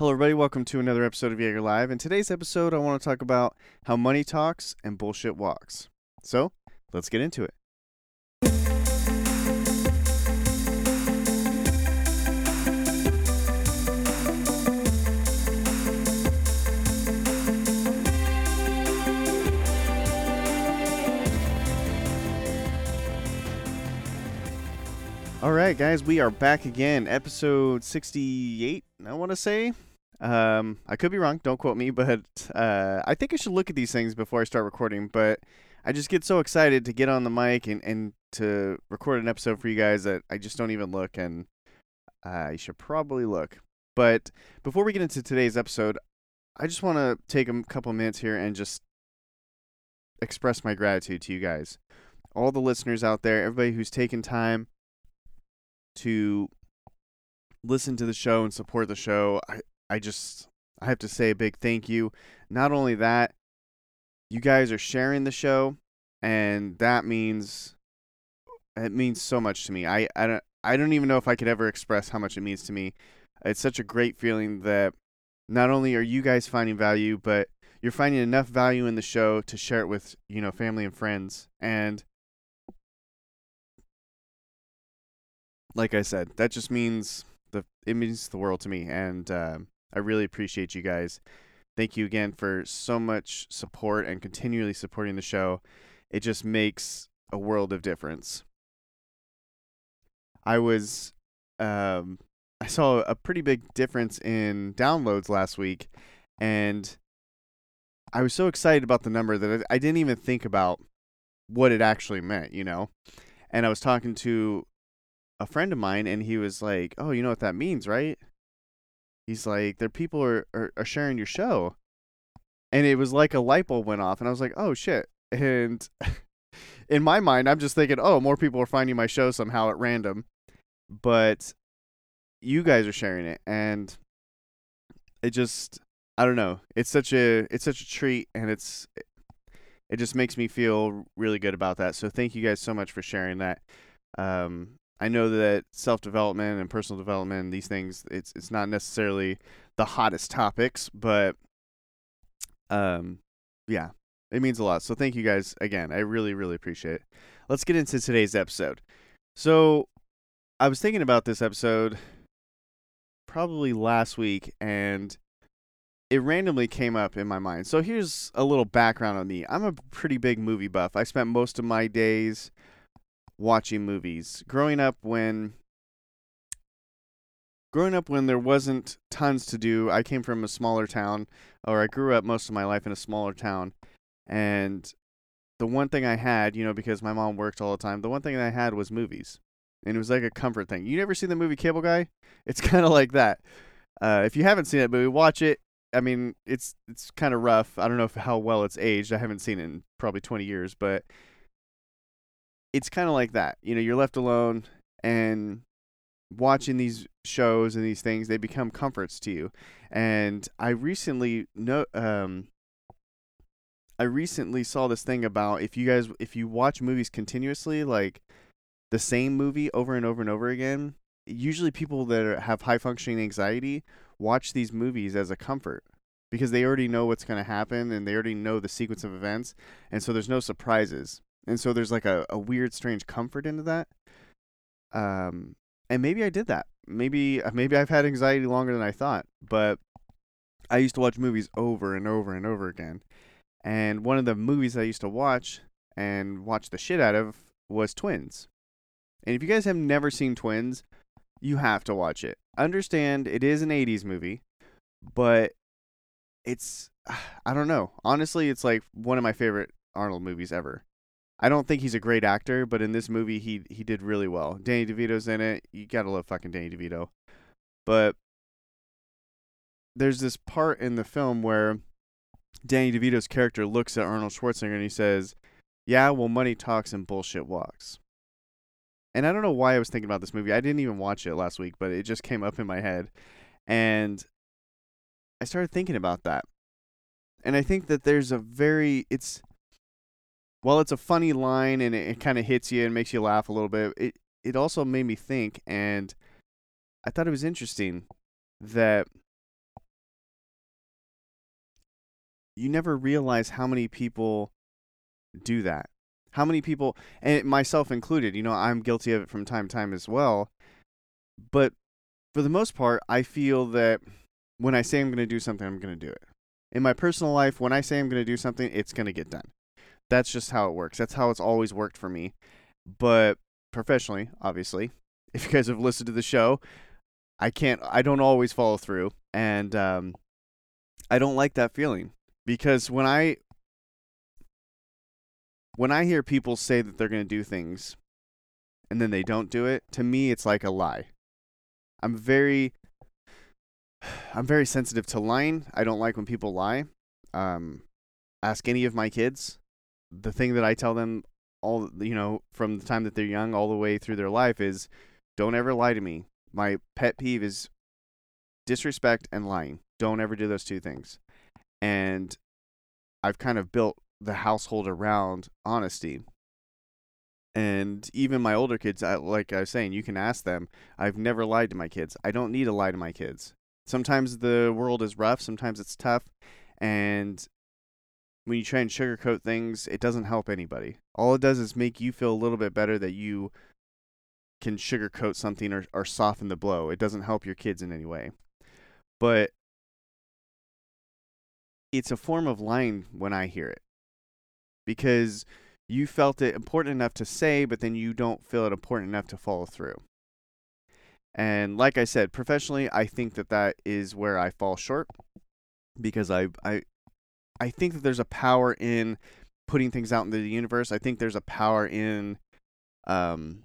Hello, everybody. Welcome to another episode of Jaeger Live. In today's episode, I want to talk about how money talks and bullshit walks. So, let's get into it. All right, guys, we are back again. Episode 68, I want to say. Um, I could be wrong. Don't quote me, but uh, I think I should look at these things before I start recording. But I just get so excited to get on the mic and, and to record an episode for you guys that I just don't even look, and I should probably look. But before we get into today's episode, I just want to take a couple minutes here and just express my gratitude to you guys. All the listeners out there, everybody who's taken time to listen to the show and support the show. I, I just I have to say a big thank you. Not only that, you guys are sharing the show and that means it means so much to me. I, I don't I don't even know if I could ever express how much it means to me. It's such a great feeling that not only are you guys finding value, but you're finding enough value in the show to share it with, you know, family and friends. And like I said, that just means the it means the world to me, and uh, I really appreciate you guys. Thank you again for so much support and continually supporting the show. It just makes a world of difference. I was, um, I saw a pretty big difference in downloads last week, and I was so excited about the number that I, I didn't even think about what it actually meant, you know. And I was talking to a friend of mine and he was like, "Oh, you know what that means, right?" He's like, "There people are, are are sharing your show." And it was like a light bulb went off and I was like, "Oh shit." And in my mind, I'm just thinking, "Oh, more people are finding my show somehow at random." But you guys are sharing it and it just I don't know. It's such a it's such a treat and it's it just makes me feel really good about that. So thank you guys so much for sharing that. Um, I know that self development and personal development, these things, it's it's not necessarily the hottest topics, but um, yeah, it means a lot. So thank you guys again. I really really appreciate it. Let's get into today's episode. So I was thinking about this episode probably last week, and it randomly came up in my mind. So here's a little background on me. I'm a pretty big movie buff. I spent most of my days watching movies. Growing up when growing up when there wasn't tons to do, I came from a smaller town or I grew up most of my life in a smaller town and the one thing I had, you know, because my mom worked all the time, the one thing I had was movies. And it was like a comfort thing. You never seen the movie Cable Guy? It's kind of like that. Uh, if you haven't seen it, movie, watch it. I mean, it's it's kind of rough. I don't know if, how well it's aged. I haven't seen it in probably 20 years, but it's kind of like that. You know, you're left alone and watching these shows and these things, they become comforts to you. And I recently know um I recently saw this thing about if you guys if you watch movies continuously like the same movie over and over and over again, usually people that are, have high functioning anxiety watch these movies as a comfort because they already know what's going to happen and they already know the sequence of events and so there's no surprises and so there's like a, a weird strange comfort into that. Um and maybe i did that. Maybe uh, maybe i've had anxiety longer than i thought but i used to watch movies over and over and over again. And one of the movies i used to watch and watch the shit out of was twins. And if you guys have never seen twins you have to watch it. Understand it is an 80s movie but it's i don't know. Honestly it's like one of my favorite arnold movies ever I don't think he's a great actor, but in this movie he he did really well. Danny DeVito's in it. You gotta love fucking Danny DeVito. But there's this part in the film where Danny DeVito's character looks at Arnold Schwarzenegger and he says, "Yeah, well, money talks and bullshit walks." And I don't know why I was thinking about this movie. I didn't even watch it last week, but it just came up in my head, and I started thinking about that. And I think that there's a very it's while it's a funny line and it, it kind of hits you and makes you laugh a little bit, it it also made me think, and I thought it was interesting that you never realize how many people do that. How many people, and myself included, you know, I'm guilty of it from time to time as well. But for the most part, I feel that when I say I'm going to do something, I'm going to do it. In my personal life, when I say I'm going to do something, it's going to get done. That's just how it works. That's how it's always worked for me. But professionally, obviously, if you guys have listened to the show, I can't, I don't always follow through. And um, I don't like that feeling because when I, when I hear people say that they're going to do things and then they don't do it, to me, it's like a lie. I'm very, I'm very sensitive to lying. I don't like when people lie. Um, ask any of my kids. The thing that I tell them all, you know, from the time that they're young all the way through their life is don't ever lie to me. My pet peeve is disrespect and lying. Don't ever do those two things. And I've kind of built the household around honesty. And even my older kids, like I was saying, you can ask them. I've never lied to my kids. I don't need to lie to my kids. Sometimes the world is rough, sometimes it's tough. And when you try and sugarcoat things, it doesn't help anybody. All it does is make you feel a little bit better that you can sugarcoat something or, or soften the blow. It doesn't help your kids in any way. But it's a form of lying when I hear it. Because you felt it important enough to say, but then you don't feel it important enough to follow through. And like I said, professionally, I think that that is where I fall short because I I I think that there's a power in putting things out into the universe. I think there's a power in um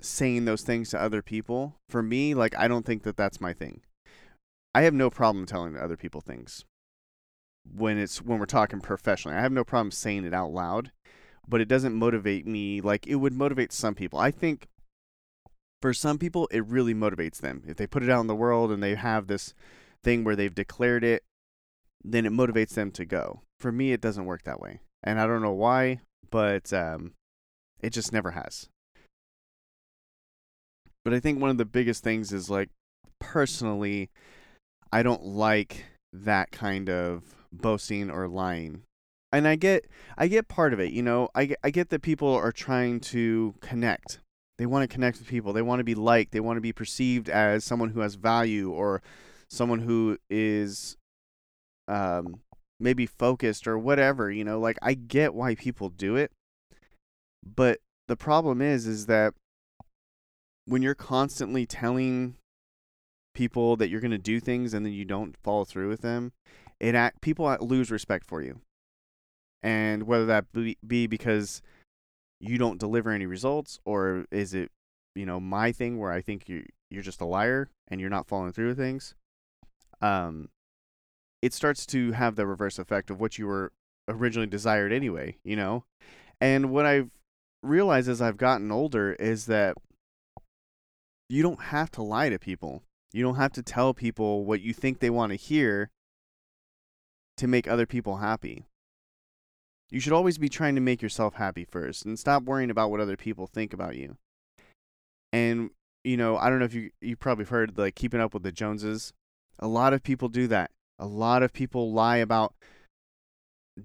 saying those things to other people. For me, like I don't think that that's my thing. I have no problem telling other people things when it's when we're talking professionally. I have no problem saying it out loud, but it doesn't motivate me like it would motivate some people. I think for some people it really motivates them. If they put it out in the world and they have this thing where they've declared it, then it motivates them to go. For me it doesn't work that way. And I don't know why, but um it just never has. But I think one of the biggest things is like personally I don't like that kind of boasting or lying. And I get I get part of it, you know. I I get that people are trying to connect. They want to connect with people. They want to be liked. They want to be perceived as someone who has value or someone who is um maybe focused or whatever, you know. Like I get why people do it. But the problem is is that when you're constantly telling people that you're going to do things and then you don't follow through with them, it act, people lose respect for you. And whether that be, be because you don't deliver any results or is it, you know, my thing where I think you you're just a liar and you're not following through with things, um it starts to have the reverse effect of what you were originally desired anyway, you know? And what I've realized as I've gotten older is that you don't have to lie to people. You don't have to tell people what you think they want to hear to make other people happy. You should always be trying to make yourself happy first and stop worrying about what other people think about you. And you know, I don't know if you you probably heard like keeping up with the Joneses. A lot of people do that. A lot of people lie about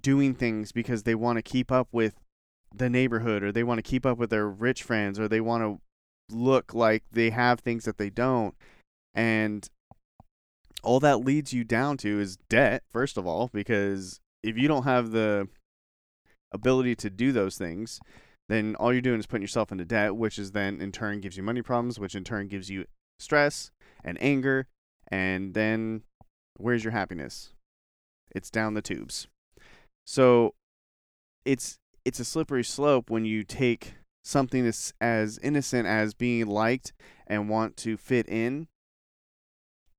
doing things because they want to keep up with the neighborhood or they want to keep up with their rich friends or they want to look like they have things that they don't. And all that leads you down to is debt, first of all, because if you don't have the ability to do those things, then all you're doing is putting yourself into debt, which is then in turn gives you money problems, which in turn gives you stress and anger, and then where's your happiness? It's down the tubes. So it's it's a slippery slope when you take something as, as innocent as being liked and want to fit in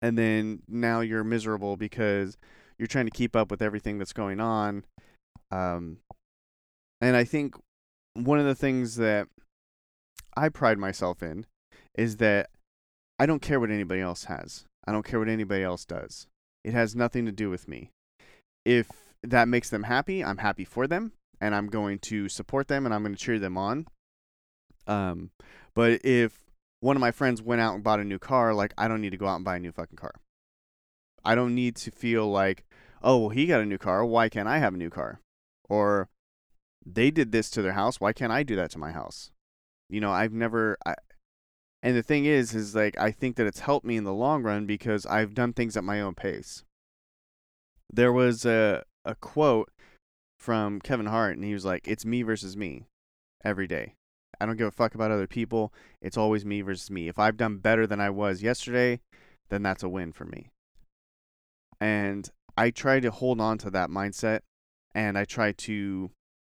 and then now you're miserable because you're trying to keep up with everything that's going on. Um, and I think one of the things that I pride myself in is that I don't care what anybody else has. I don't care what anybody else does. It has nothing to do with me. If that makes them happy, I'm happy for them and I'm going to support them and I'm going to cheer them on. Um, but if one of my friends went out and bought a new car, like I don't need to go out and buy a new fucking car. I don't need to feel like, oh, well, he got a new car. Why can't I have a new car? Or they did this to their house. Why can't I do that to my house? You know, I've never. I, and the thing is, is like I think that it's helped me in the long run because I've done things at my own pace. There was a a quote from Kevin Hart, and he was like, "It's me versus me, every day. I don't give a fuck about other people. It's always me versus me. If I've done better than I was yesterday, then that's a win for me." And I try to hold on to that mindset, and I try to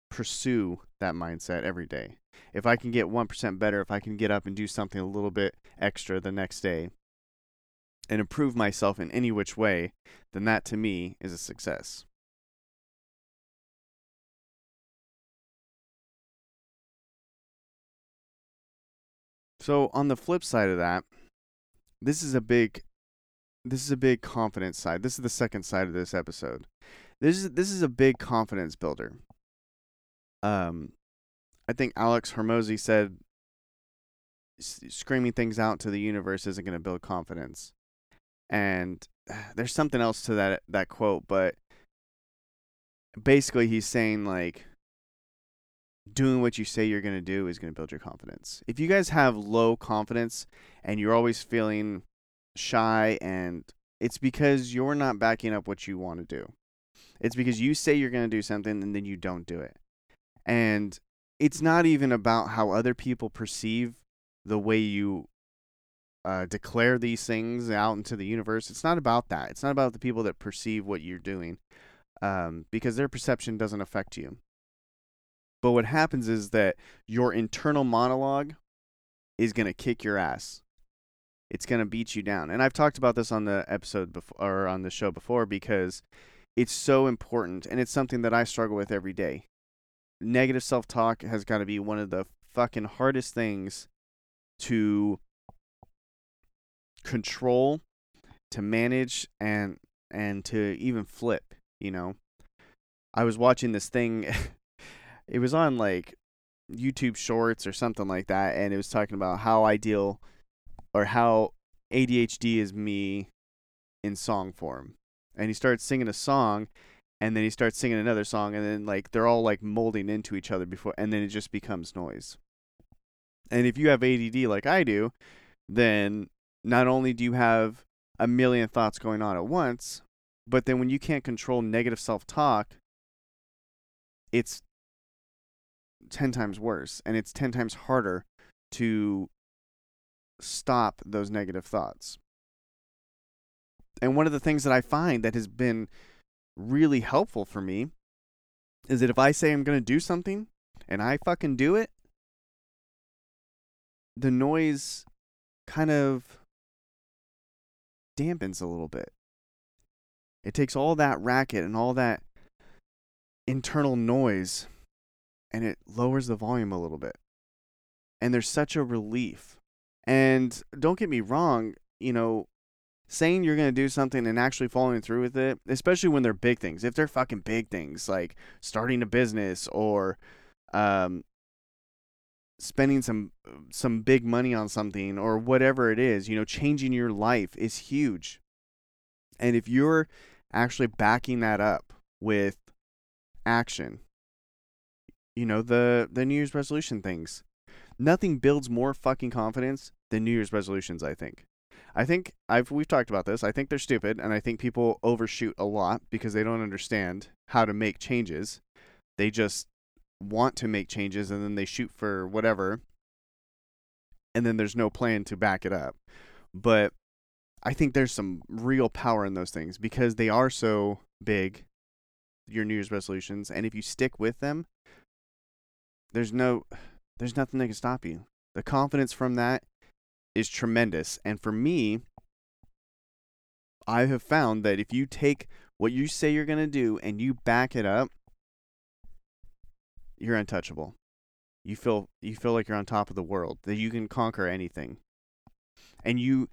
pursue that mindset every day. If I can get 1% better, if I can get up and do something a little bit extra the next day and improve myself in any which way, then that to me is a success. So on the flip side of that, this is a big this is a big confidence side. This is the second side of this episode. This is this is a big confidence builder. Um I think Alex Hormozi said screaming things out to the universe isn't going to build confidence. And there's something else to that that quote, but basically he's saying like doing what you say you're going to do is going to build your confidence. If you guys have low confidence and you're always feeling shy and it's because you're not backing up what you want to do. It's because you say you're going to do something and then you don't do it. And it's not even about how other people perceive the way you uh, declare these things out into the universe. It's not about that. It's not about the people that perceive what you're doing, um, because their perception doesn't affect you. But what happens is that your internal monologue is going to kick your ass. It's going to beat you down. And I've talked about this on the episode before or on the show before because it's so important and it's something that I struggle with every day negative self talk has got to be one of the fucking hardest things to control, to manage, and and to even flip. You know, I was watching this thing. it was on like YouTube Shorts or something like that, and it was talking about how ideal or how ADHD is me in song form. And he started singing a song, and then he starts singing another song and then like they're all like molding into each other before and then it just becomes noise. And if you have ADD like I do then not only do you have a million thoughts going on at once but then when you can't control negative self-talk it's 10 times worse and it's 10 times harder to stop those negative thoughts. And one of the things that I find that has been really helpful for me is that if I say I'm going to do something and I fucking do it, the noise kind of dampens a little bit. It takes all that racket and all that internal noise and it lowers the volume a little bit. And there's such a relief. And don't get me wrong, you know, saying you're going to do something and actually following through with it, especially when they're big things. If they're fucking big things like starting a business or um spending some some big money on something or whatever it is, you know, changing your life is huge. And if you're actually backing that up with action, you know, the the New Year's resolution things. Nothing builds more fucking confidence than New Year's resolutions, I think. I think I've we've talked about this. I think they're stupid, and I think people overshoot a lot because they don't understand how to make changes. They just want to make changes, and then they shoot for whatever, and then there's no plan to back it up. But I think there's some real power in those things because they are so big. Your New Year's resolutions, and if you stick with them, there's no, there's nothing that can stop you. The confidence from that is tremendous. And for me, I have found that if you take what you say you're going to do and you back it up, you're untouchable. You feel you feel like you're on top of the world, that you can conquer anything. And you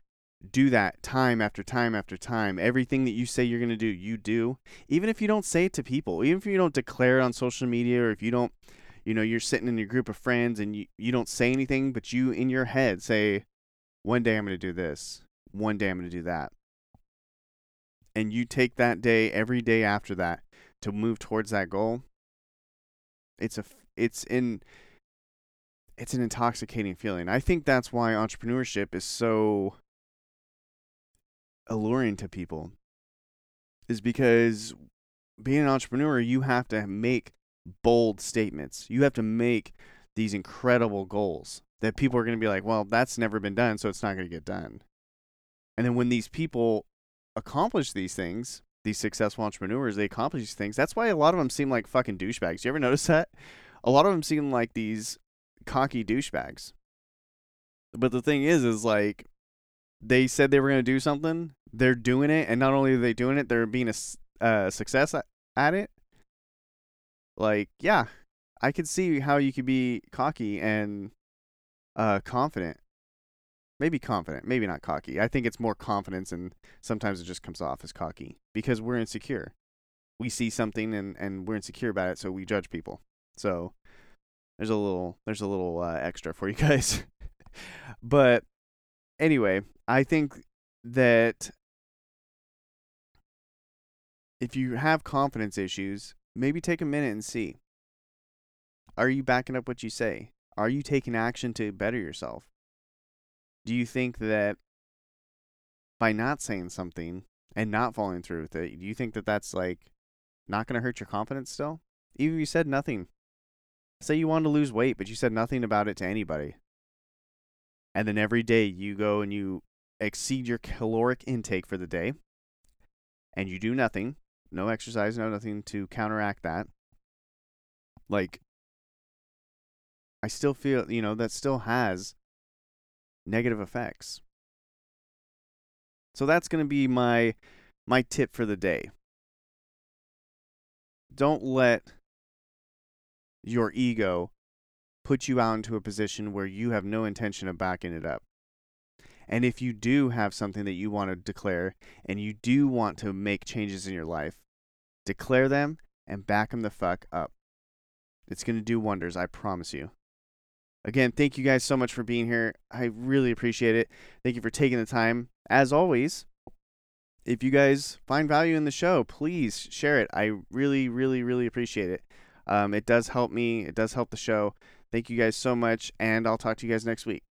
do that time after time after time. Everything that you say you're going to do, you do. Even if you don't say it to people, even if you don't declare it on social media or if you don't, you know, you're sitting in your group of friends and you, you don't say anything, but you in your head say, one day I'm going to do this. One day I'm going to do that. and you take that day every day after that to move towards that goal, it's a it's in it's an intoxicating feeling. I think that's why entrepreneurship is so alluring to people. Is because being an entrepreneur, you have to make bold statements. You have to make these incredible goals that people are going to be like, well, that's never been done, so it's not going to get done. And then when these people accomplish these things, these successful entrepreneurs, they accomplish these things. That's why a lot of them seem like fucking douchebags. You ever notice that? A lot of them seem like these cocky douchebags. But the thing is, is like they said they were going to do something. They're doing it, and not only are they doing it, they're being a uh, success at it. Like, yeah, I could see how you could be cocky and uh, confident. Maybe confident, maybe not cocky. I think it's more confidence, and sometimes it just comes off as cocky because we're insecure. We see something and, and we're insecure about it, so we judge people. So there's a little there's a little uh, extra for you guys. but anyway, I think that if you have confidence issues, maybe take a minute and see. Are you backing up what you say? Are you taking action to better yourself? Do you think that by not saying something and not following through with it, do you think that that's like not going to hurt your confidence still? Even if you said nothing. Say you wanted to lose weight, but you said nothing about it to anybody. And then every day you go and you exceed your caloric intake for the day and you do nothing, no exercise, no nothing to counteract that. Like, I still feel, you know, that still has negative effects. So that's going to be my my tip for the day. Don't let your ego put you out into a position where you have no intention of backing it up. And if you do have something that you want to declare and you do want to make changes in your life, declare them and back them the fuck up. It's going to do wonders, I promise you. Again, thank you guys so much for being here. I really appreciate it. Thank you for taking the time. As always, if you guys find value in the show, please share it. I really, really, really appreciate it. Um, it does help me, it does help the show. Thank you guys so much, and I'll talk to you guys next week.